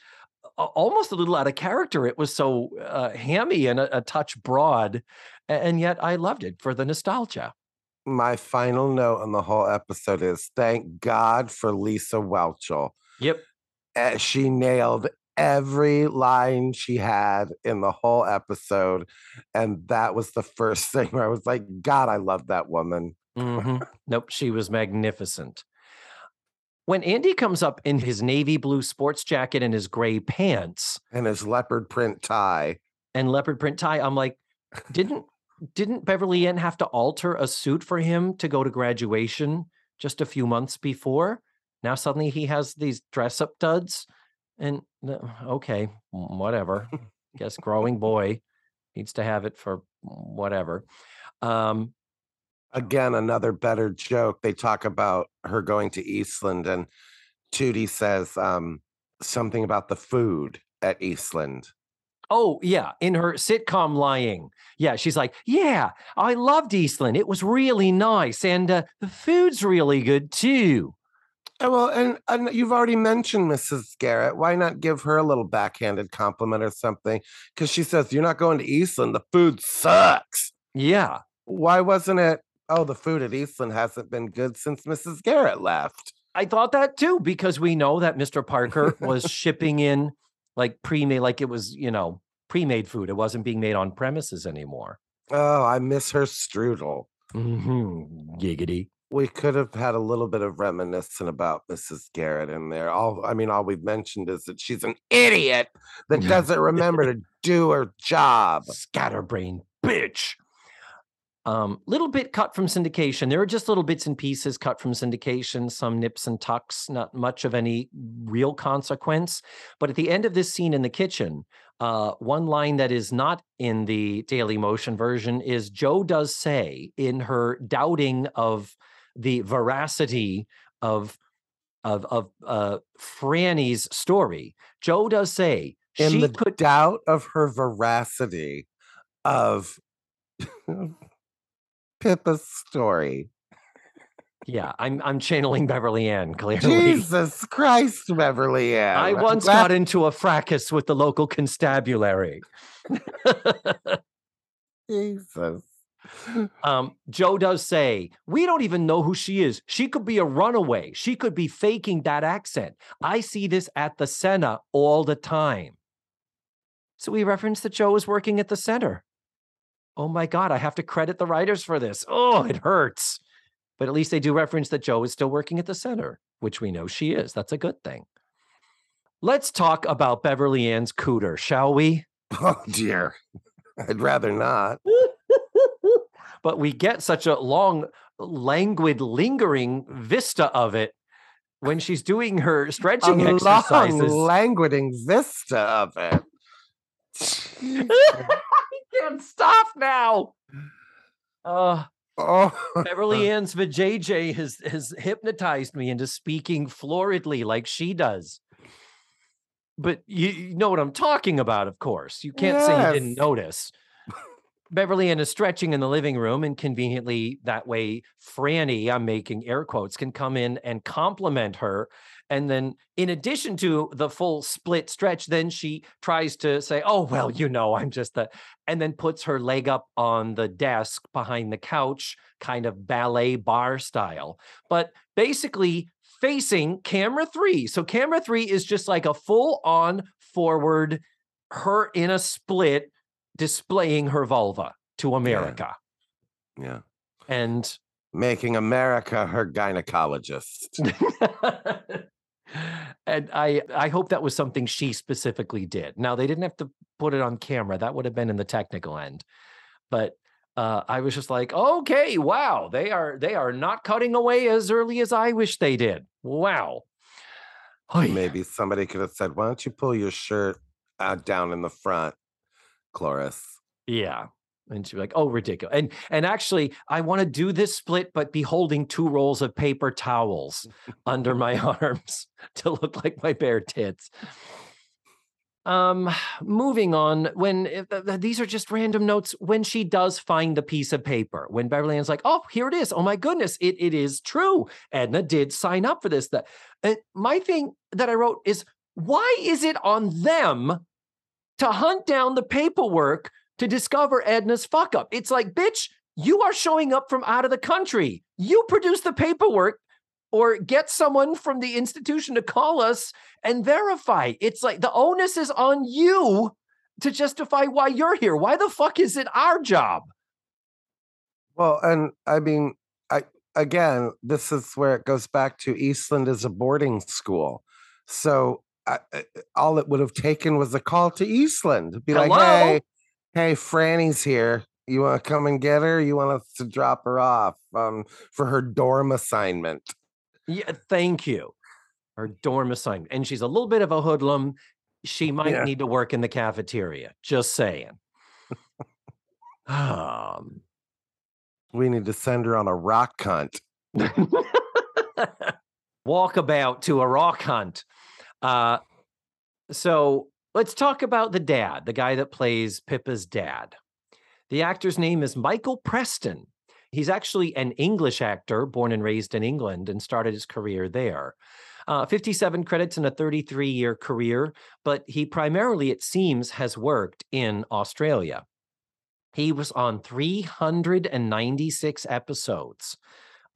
almost a little out of character. It was so uh, hammy and a, a touch broad. And yet I loved it for the nostalgia. My final note on the whole episode is thank God for Lisa Whelchel. Yep. Uh, She nailed every line she had in the whole episode. And that was the first thing where I was like, God, I love that woman. Mhm. Nope, she was magnificent. When Andy comes up in his navy blue sports jacket and his gray pants And his leopard print tie. and leopard print tie, I'm like, didn't didn't Beverly Ann have to alter a suit for him to go to graduation just a few months before? Now suddenly he has these dress up duds, and okay, whatever. Guess growing boy needs to have it for whatever. Um, Again, another better joke. They talk about her going to Eastland, and Tootie says, um, something about the food at Eastland. Oh, yeah. In her sitcom lying. Yeah. She's like, yeah, I loved Eastland. It was really nice. And uh, the food's really good too. Oh, well, and, and you've already mentioned Mrs. Garrett. Why not give her a little backhanded compliment or something? Because she says, You're not going to Eastland. The food sucks. Yeah. Why wasn't it? Oh, the food at Eastland hasn't been good since Mrs. Garrett left. I thought that too, because we know that Mr. Parker was shipping in like pre-made, like it was, you know, pre-made food. It wasn't being made on premises anymore. Oh, I miss her strudel. Mm-hmm. Giggity. We could have had a little bit of reminiscent about Mrs. Garrett in there. All I mean, all we've mentioned is that she's an idiot that doesn't remember to do her job. Scatterbrain bitch. Um, little bit cut from syndication. There are just little bits and pieces cut from syndication, some nips and tucks, not much of any real consequence. But at the end of this scene in the kitchen, uh, one line that is not in the Daily Motion version is Joe does say in her doubting of the veracity of of of uh, Franny's story. Joe does say In she the could doubt of her veracity of Pippa's story. Yeah, I'm I'm channeling Beverly Ann clearly. Jesus Christ, Beverly Ann. I once glad- got into a fracas with the local constabulary. Jesus. um, Joe does say, We don't even know who she is. She could be a runaway. She could be faking that accent. I see this at the Senna all the time. So we reference that Joe is working at the center. Oh my God, I have to credit the writers for this. Oh, it hurts. But at least they do reference that Joe is still working at the center, which we know she is. That's a good thing. Let's talk about Beverly Ann's cooter, shall we? Oh dear. I'd rather not. but we get such a long, languid, lingering vista of it when she's doing her stretching A stretching long, languiding vista of it. Can't stop now. Uh, oh, Beverly Ann's vajayjay has has hypnotized me into speaking floridly like she does. But you, you know what I'm talking about, of course. You can't say you didn't notice. Beverly Ann is stretching in the living room, and conveniently that way, Franny, I'm making air quotes, can come in and compliment her. And then, in addition to the full split stretch, then she tries to say, Oh, well, you know, I'm just the, and then puts her leg up on the desk behind the couch, kind of ballet bar style. But basically, facing camera three. So, camera three is just like a full on forward, her in a split displaying her vulva to America. yeah. And Making America her gynecologist. and I I hope that was something she specifically did. Now they didn't have to put it on camera. That would have been in the technical end. But uh, I was just like, okay, wow, they are they are not cutting away as early as I wish they did. Wow. Oy. Maybe somebody could have said, Why don't you pull your shirt out down in the front, Cloris? Yeah. And she'd be like, oh, ridiculous. And and actually, I want to do this split, but be holding two rolls of paper towels under my arms to look like my bare tits. Um, moving on, when th- these are just random notes, when she does find the piece of paper, when Beverly Ann's like, oh, here it is. Oh my goodness, it, it is true. Edna did sign up for this. That uh, my thing that I wrote is why is it on them to hunt down the paperwork to discover Edna's fuck up. It's like, bitch, you are showing up from out of the country. You produce the paperwork or get someone from the institution to call us and verify. It's like the onus is on you to justify why you're here. Why the fuck is it our job? Well, and I mean, I again, this is where it goes back to Eastland is a boarding school. So I, all it would have taken was a call to Eastland. Be like, hey, hey, Franny's here. You want to come and get her? You want us to drop her off um, for her dorm assignment? Yeah, thank you. Her dorm assignment. And she's a little bit of a hoodlum. She might Yeah. need to work in the cafeteria. Just saying. um, We need to send her on a rock hunt. walkabout to a rock hunt. Uh, So let's talk about the dad, the guy that plays Pippa's dad. The actor's name is Michael Preston. He's actually an English actor, born and raised in England, and started his career there. Uh, 57 credits in a 33 year career, but he primarily, it seems, has worked in Australia. He was on 396 episodes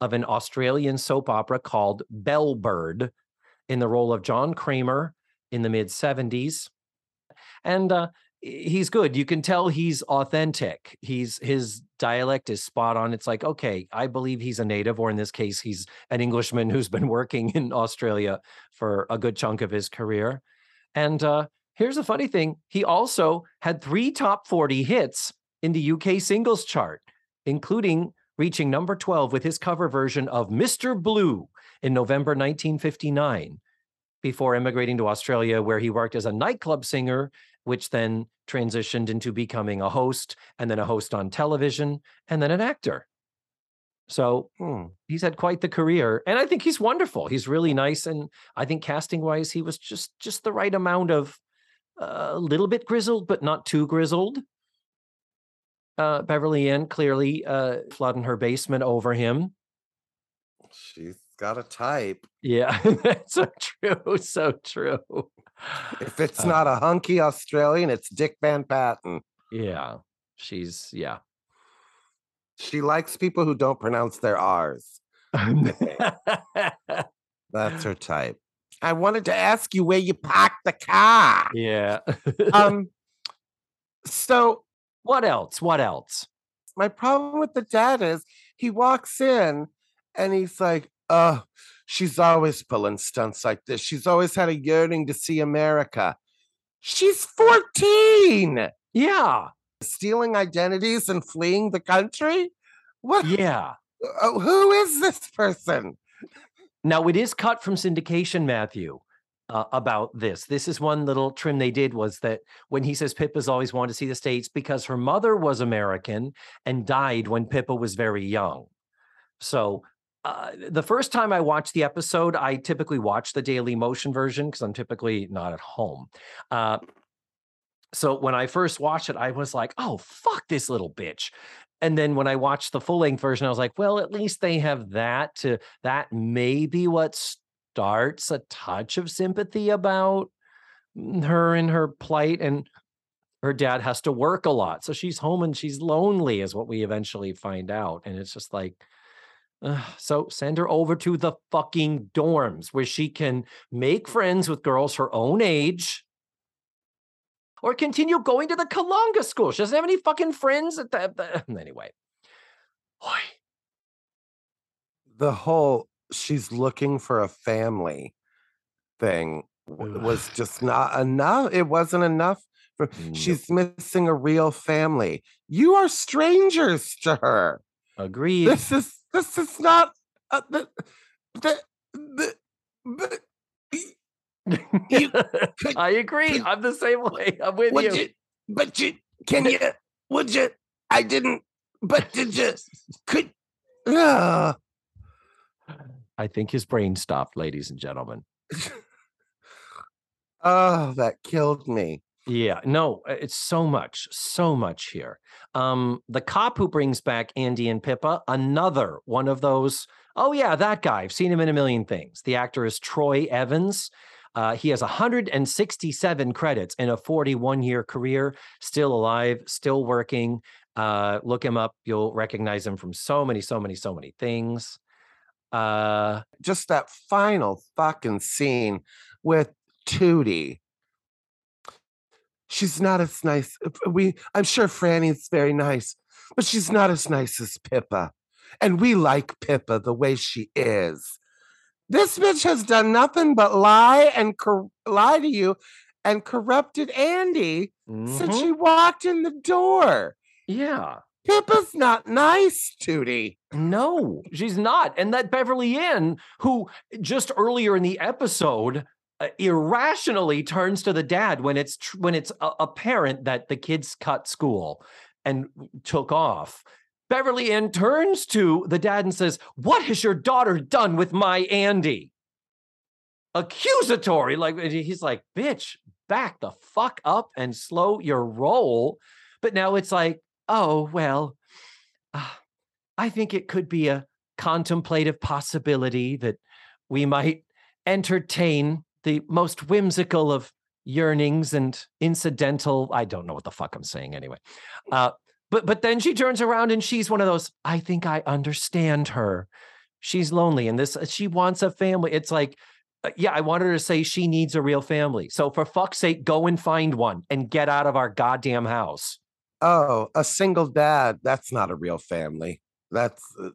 of an Australian soap opera called Bellbird in the role of John Kramer in the mid 70s. And uh, he's good. You can tell he's authentic. He's his dialect is spot on. It's like, okay, I believe he's a native, or in this case, he's an Englishman who's been working in Australia for a good chunk of his career. And uh, here's a funny thing: he also had three top 40 hits in the UK singles chart, including reaching number 12 with his cover version of Mr. Blue in November 1959 before immigrating to Australia, where he worked as a nightclub singer, which then transitioned into becoming a host and then a host on television and then an actor. So hmm. he's had quite the career, and I think he's wonderful. He's really nice, and I think casting wise, he was just just the right amount of a uh, little bit grizzled, but not too grizzled. Uh, Beverly Ann clearly uh, flooding her basement over him. She's got a type. Yeah, that's so true. So true. If it's uh, not a hunky Australian, it's Dick Van Patten. Yeah, she's yeah. She likes people who don't pronounce their R's. That's her type. I wanted to ask you where you parked the car. Yeah. um. So what else? What else? My problem with the dad is he walks in and he's like, oh, she's always pulling stunts like this. She's always had a yearning to see America. She's 14. Yeah. Stealing identities and fleeing the country? What? Yeah. Uh, who is this person? Now, it is cut from syndication, Matthew. Uh, about this. This is one little trim they did was that when he says Pippa's always wanted to see the States because her mother was American and died when Pippa was very young. So uh, the first time I watched the episode, I typically watch the Daily Motion version because I'm typically not at home. Uh, so when I first watched it, I was like, "Oh fuck this little bitch," and then when I watched the full length version, I was like, "Well, at least they have that to that may be what starts a touch of sympathy about her and her plight and." Her dad has to work a lot. So she's home and she's lonely, is what we eventually find out. And it's just like, so send her over to the fucking dorms where she can make friends with girls her own age or continue going to the Kalunga school. She doesn't have any fucking friends at the, anyway. Boy. The whole she's looking for a family thing was just not enough. It wasn't enough. For, She's missing a real family. You are strangers to her. Agreed. This is this is not uh, the, the, the, the you, could, I agree. Could, I'm the same way. I'm with you. you. But you can you would you I didn't but did you could uh. I think his brain stopped, ladies and gentlemen. oh, that killed me. Yeah, no, it's so much, so much here. Um, the cop who brings back Andy and Pippa, another one of those. Oh yeah, that guy. I've seen him in a million things. The actor is Troy Evans. Uh, he has 167 credits in a 41 year career, still alive, still working. Uh, look him up. You'll recognize him from so many, so many, so many things. Uh, Just that final fucking scene with Tootie she's not as nice. Uh, we, I'm sure Franny's very nice, but she's not as nice as Pippa. And we like Pippa the way she is. This bitch has done nothing but lie and cor- lie to you and corrupted Andy mm-hmm. since she walked in the door. Yeah. Pippa's not nice, Tootie. No, she's not. And that Beverly Ann, who just earlier in the episode irrationally turns to the dad when it's tr- when it's a- apparent that the kids cut school and took off. Beverly Ann turns to the dad and says, "What has your daughter done with my Andy?" Accusatory, like he's like, "Bitch, back the fuck up and slow your roll. But now it's like, oh, well, uh, I think it could be a contemplative possibility that we might entertain the most whimsical of yearnings and incidental. I don't know what the fuck I'm saying anyway. Uh, but but then she turns around and she's one of those. I think I understand her. She's lonely and this. She wants a family. It's like, uh, yeah, I want her to say she needs a real family. So for fuck's sake, go and find one and get out of our goddamn house. Oh, a single dad. That's not a real family. That's uh,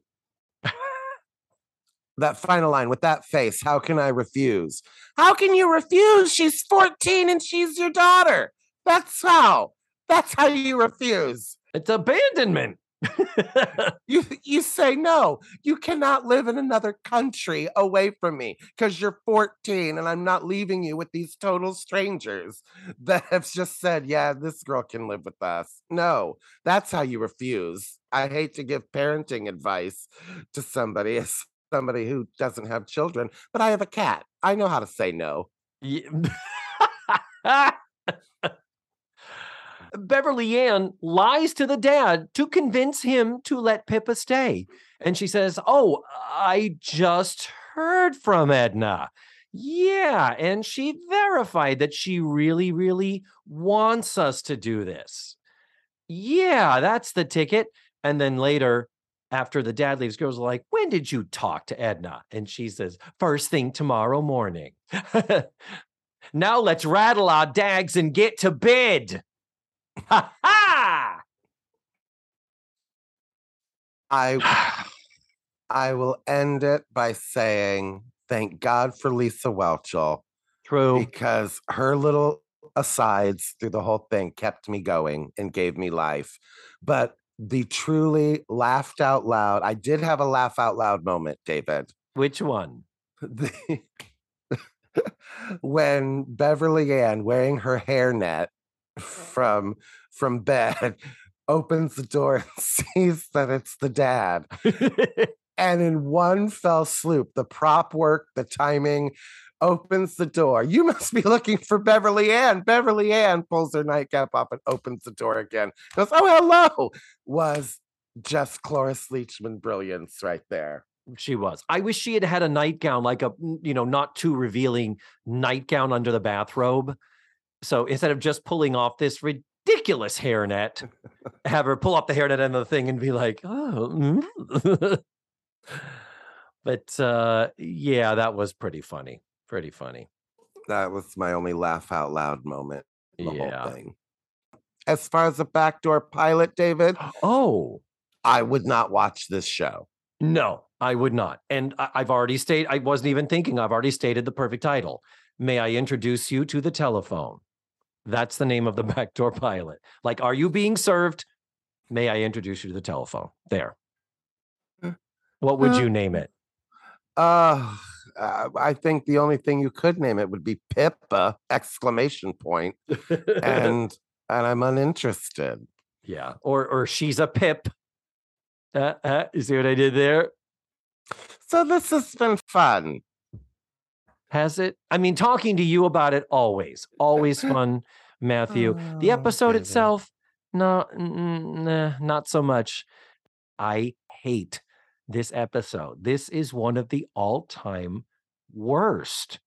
that final line with that face. How can I refuse? How can you refuse? She's 14 and she's your daughter. That's how. That's how you refuse. It's abandonment. you you say no. You cannot live in another country away from me because you're 14 and I'm not leaving you with these total strangers that have just said, "Yeah, this girl can live with us." No, that's how you refuse. I hate to give parenting advice to somebody as somebody who doesn't have children, but I have a cat. I know how to say no. Beverly Ann lies to the dad to convince him to let Pippa stay. And she says, Oh, I just heard from Edna. Yeah. And she verified that she really, really wants us to do this. Yeah, that's the ticket. And then later, after the dad leaves, girls are like, When did you talk to Edna? And she says, First thing tomorrow morning. now let's rattle our dags and get to bed. Ha ha! I I will end it by saying thank God for Lisa Whelchel True. because her little asides through the whole thing kept me going and gave me life. But the truly laughed out loud, I did have a laugh out loud moment, David. Which one? The, when Beverly Ann wearing her hairnet from from bed opens the door and sees that it's the dad. and in one fell swoop, the prop work, the timing opens the door. You must be looking for Beverly Ann. Beverly Ann pulls her nightcap up and opens the door again. Goes, oh, hello. Was just Cloris Leachman brilliance right there. She was. I wish she had had a nightgown, like a, you know, not too revealing nightgown under the bathrobe. So instead of just pulling off this ridiculous hairnet, have her pull off the hairnet end of the thing and be like, oh. mm." but uh, yeah, that was pretty funny. Pretty funny. That was my only laugh out loud moment. In the Yeah. whole thing. As far as the backdoor pilot, David, Oh, I would not watch this show. no, I would not. And I- I've already stated, I wasn't even thinking, I've already stated the perfect title. May I introduce you to the telephone? That's the name of the backdoor pilot. Like, are you being served? May I introduce you to the telephone? There. Uh, What would uh, you name it? Uh, uh, I think the only thing you could name it would be Pippa! Exclamation point, and and I'm uninterested. yeah. Or or she's a pip. Uh, uh, you see what I did there? So this has been fun. Has it? I mean, talking to you about it always, always fun, Matthew. the Oh, episode David. itself, no, nah, not so much. I hate this episode. This is one of the all-time worst.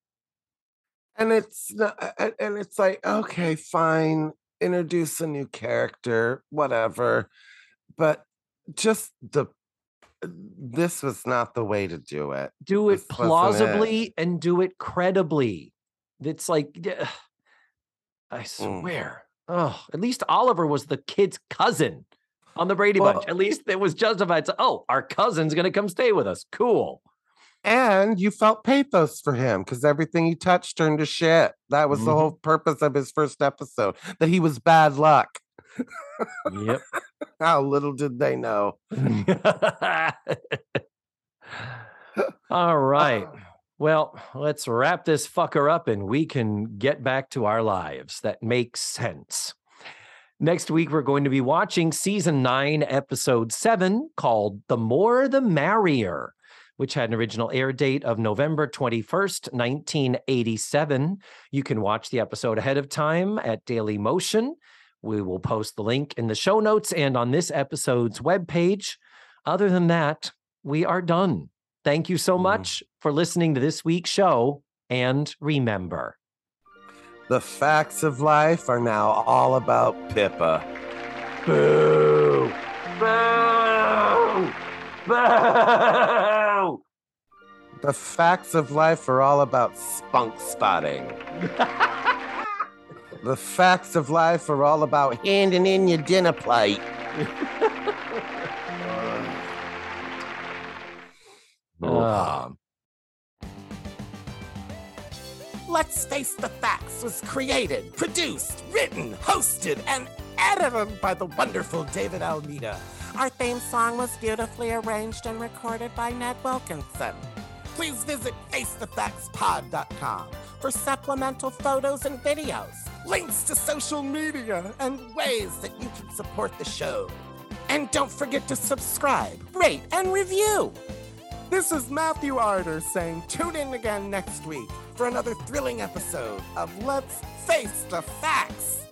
and it's not, and it's like okay, fine, introduce a new character, whatever, but just the this was not the way to do it. Do it This wasn't it. plausibly and do it credibly. It's like, I Mm. swear. Oh, at least Oliver was the kid's cousin on the Brady Bunch. Well- At least it was justified. So, oh, our cousin's going to come stay with us. Cool. And you felt pathos for him because everything he touched turned to shit. That was the Mhm. whole purpose of his first episode. That he was bad luck. Yep. How little did they know. All right. Uh, Well, let's wrap this fucker up and we can get back to our lives. That makes sense. Next week, we're going to be watching season nine, episode seven, called The More the Merrier. which had an original air date of November 21st, 1987. You can watch the episode ahead of time at Daily Motion. We will post the link in the show notes and on this episode's webpage. Other than that, we are done. Thank you so Mm. much for listening to this week's show. And remember, The facts of life are now all about Pippa. Boo! Boo! Boo! The facts of life are all about spunk spotting. the facts of life are all about handing in your dinner plate. Ah. Let's Face the Facts was created, produced, written, hosted, and edited by the wonderful David Almeida. Our theme song was beautifully arranged and recorded by Ned Wilkinson. Please visit FaceTheFactsPod.com for supplemental photos and videos, links to social media, and ways that you can support the show. And don't forget to subscribe, rate, and review. This is Matthew Arder saying tune in again next week for another thrilling episode of Let's Face the Facts.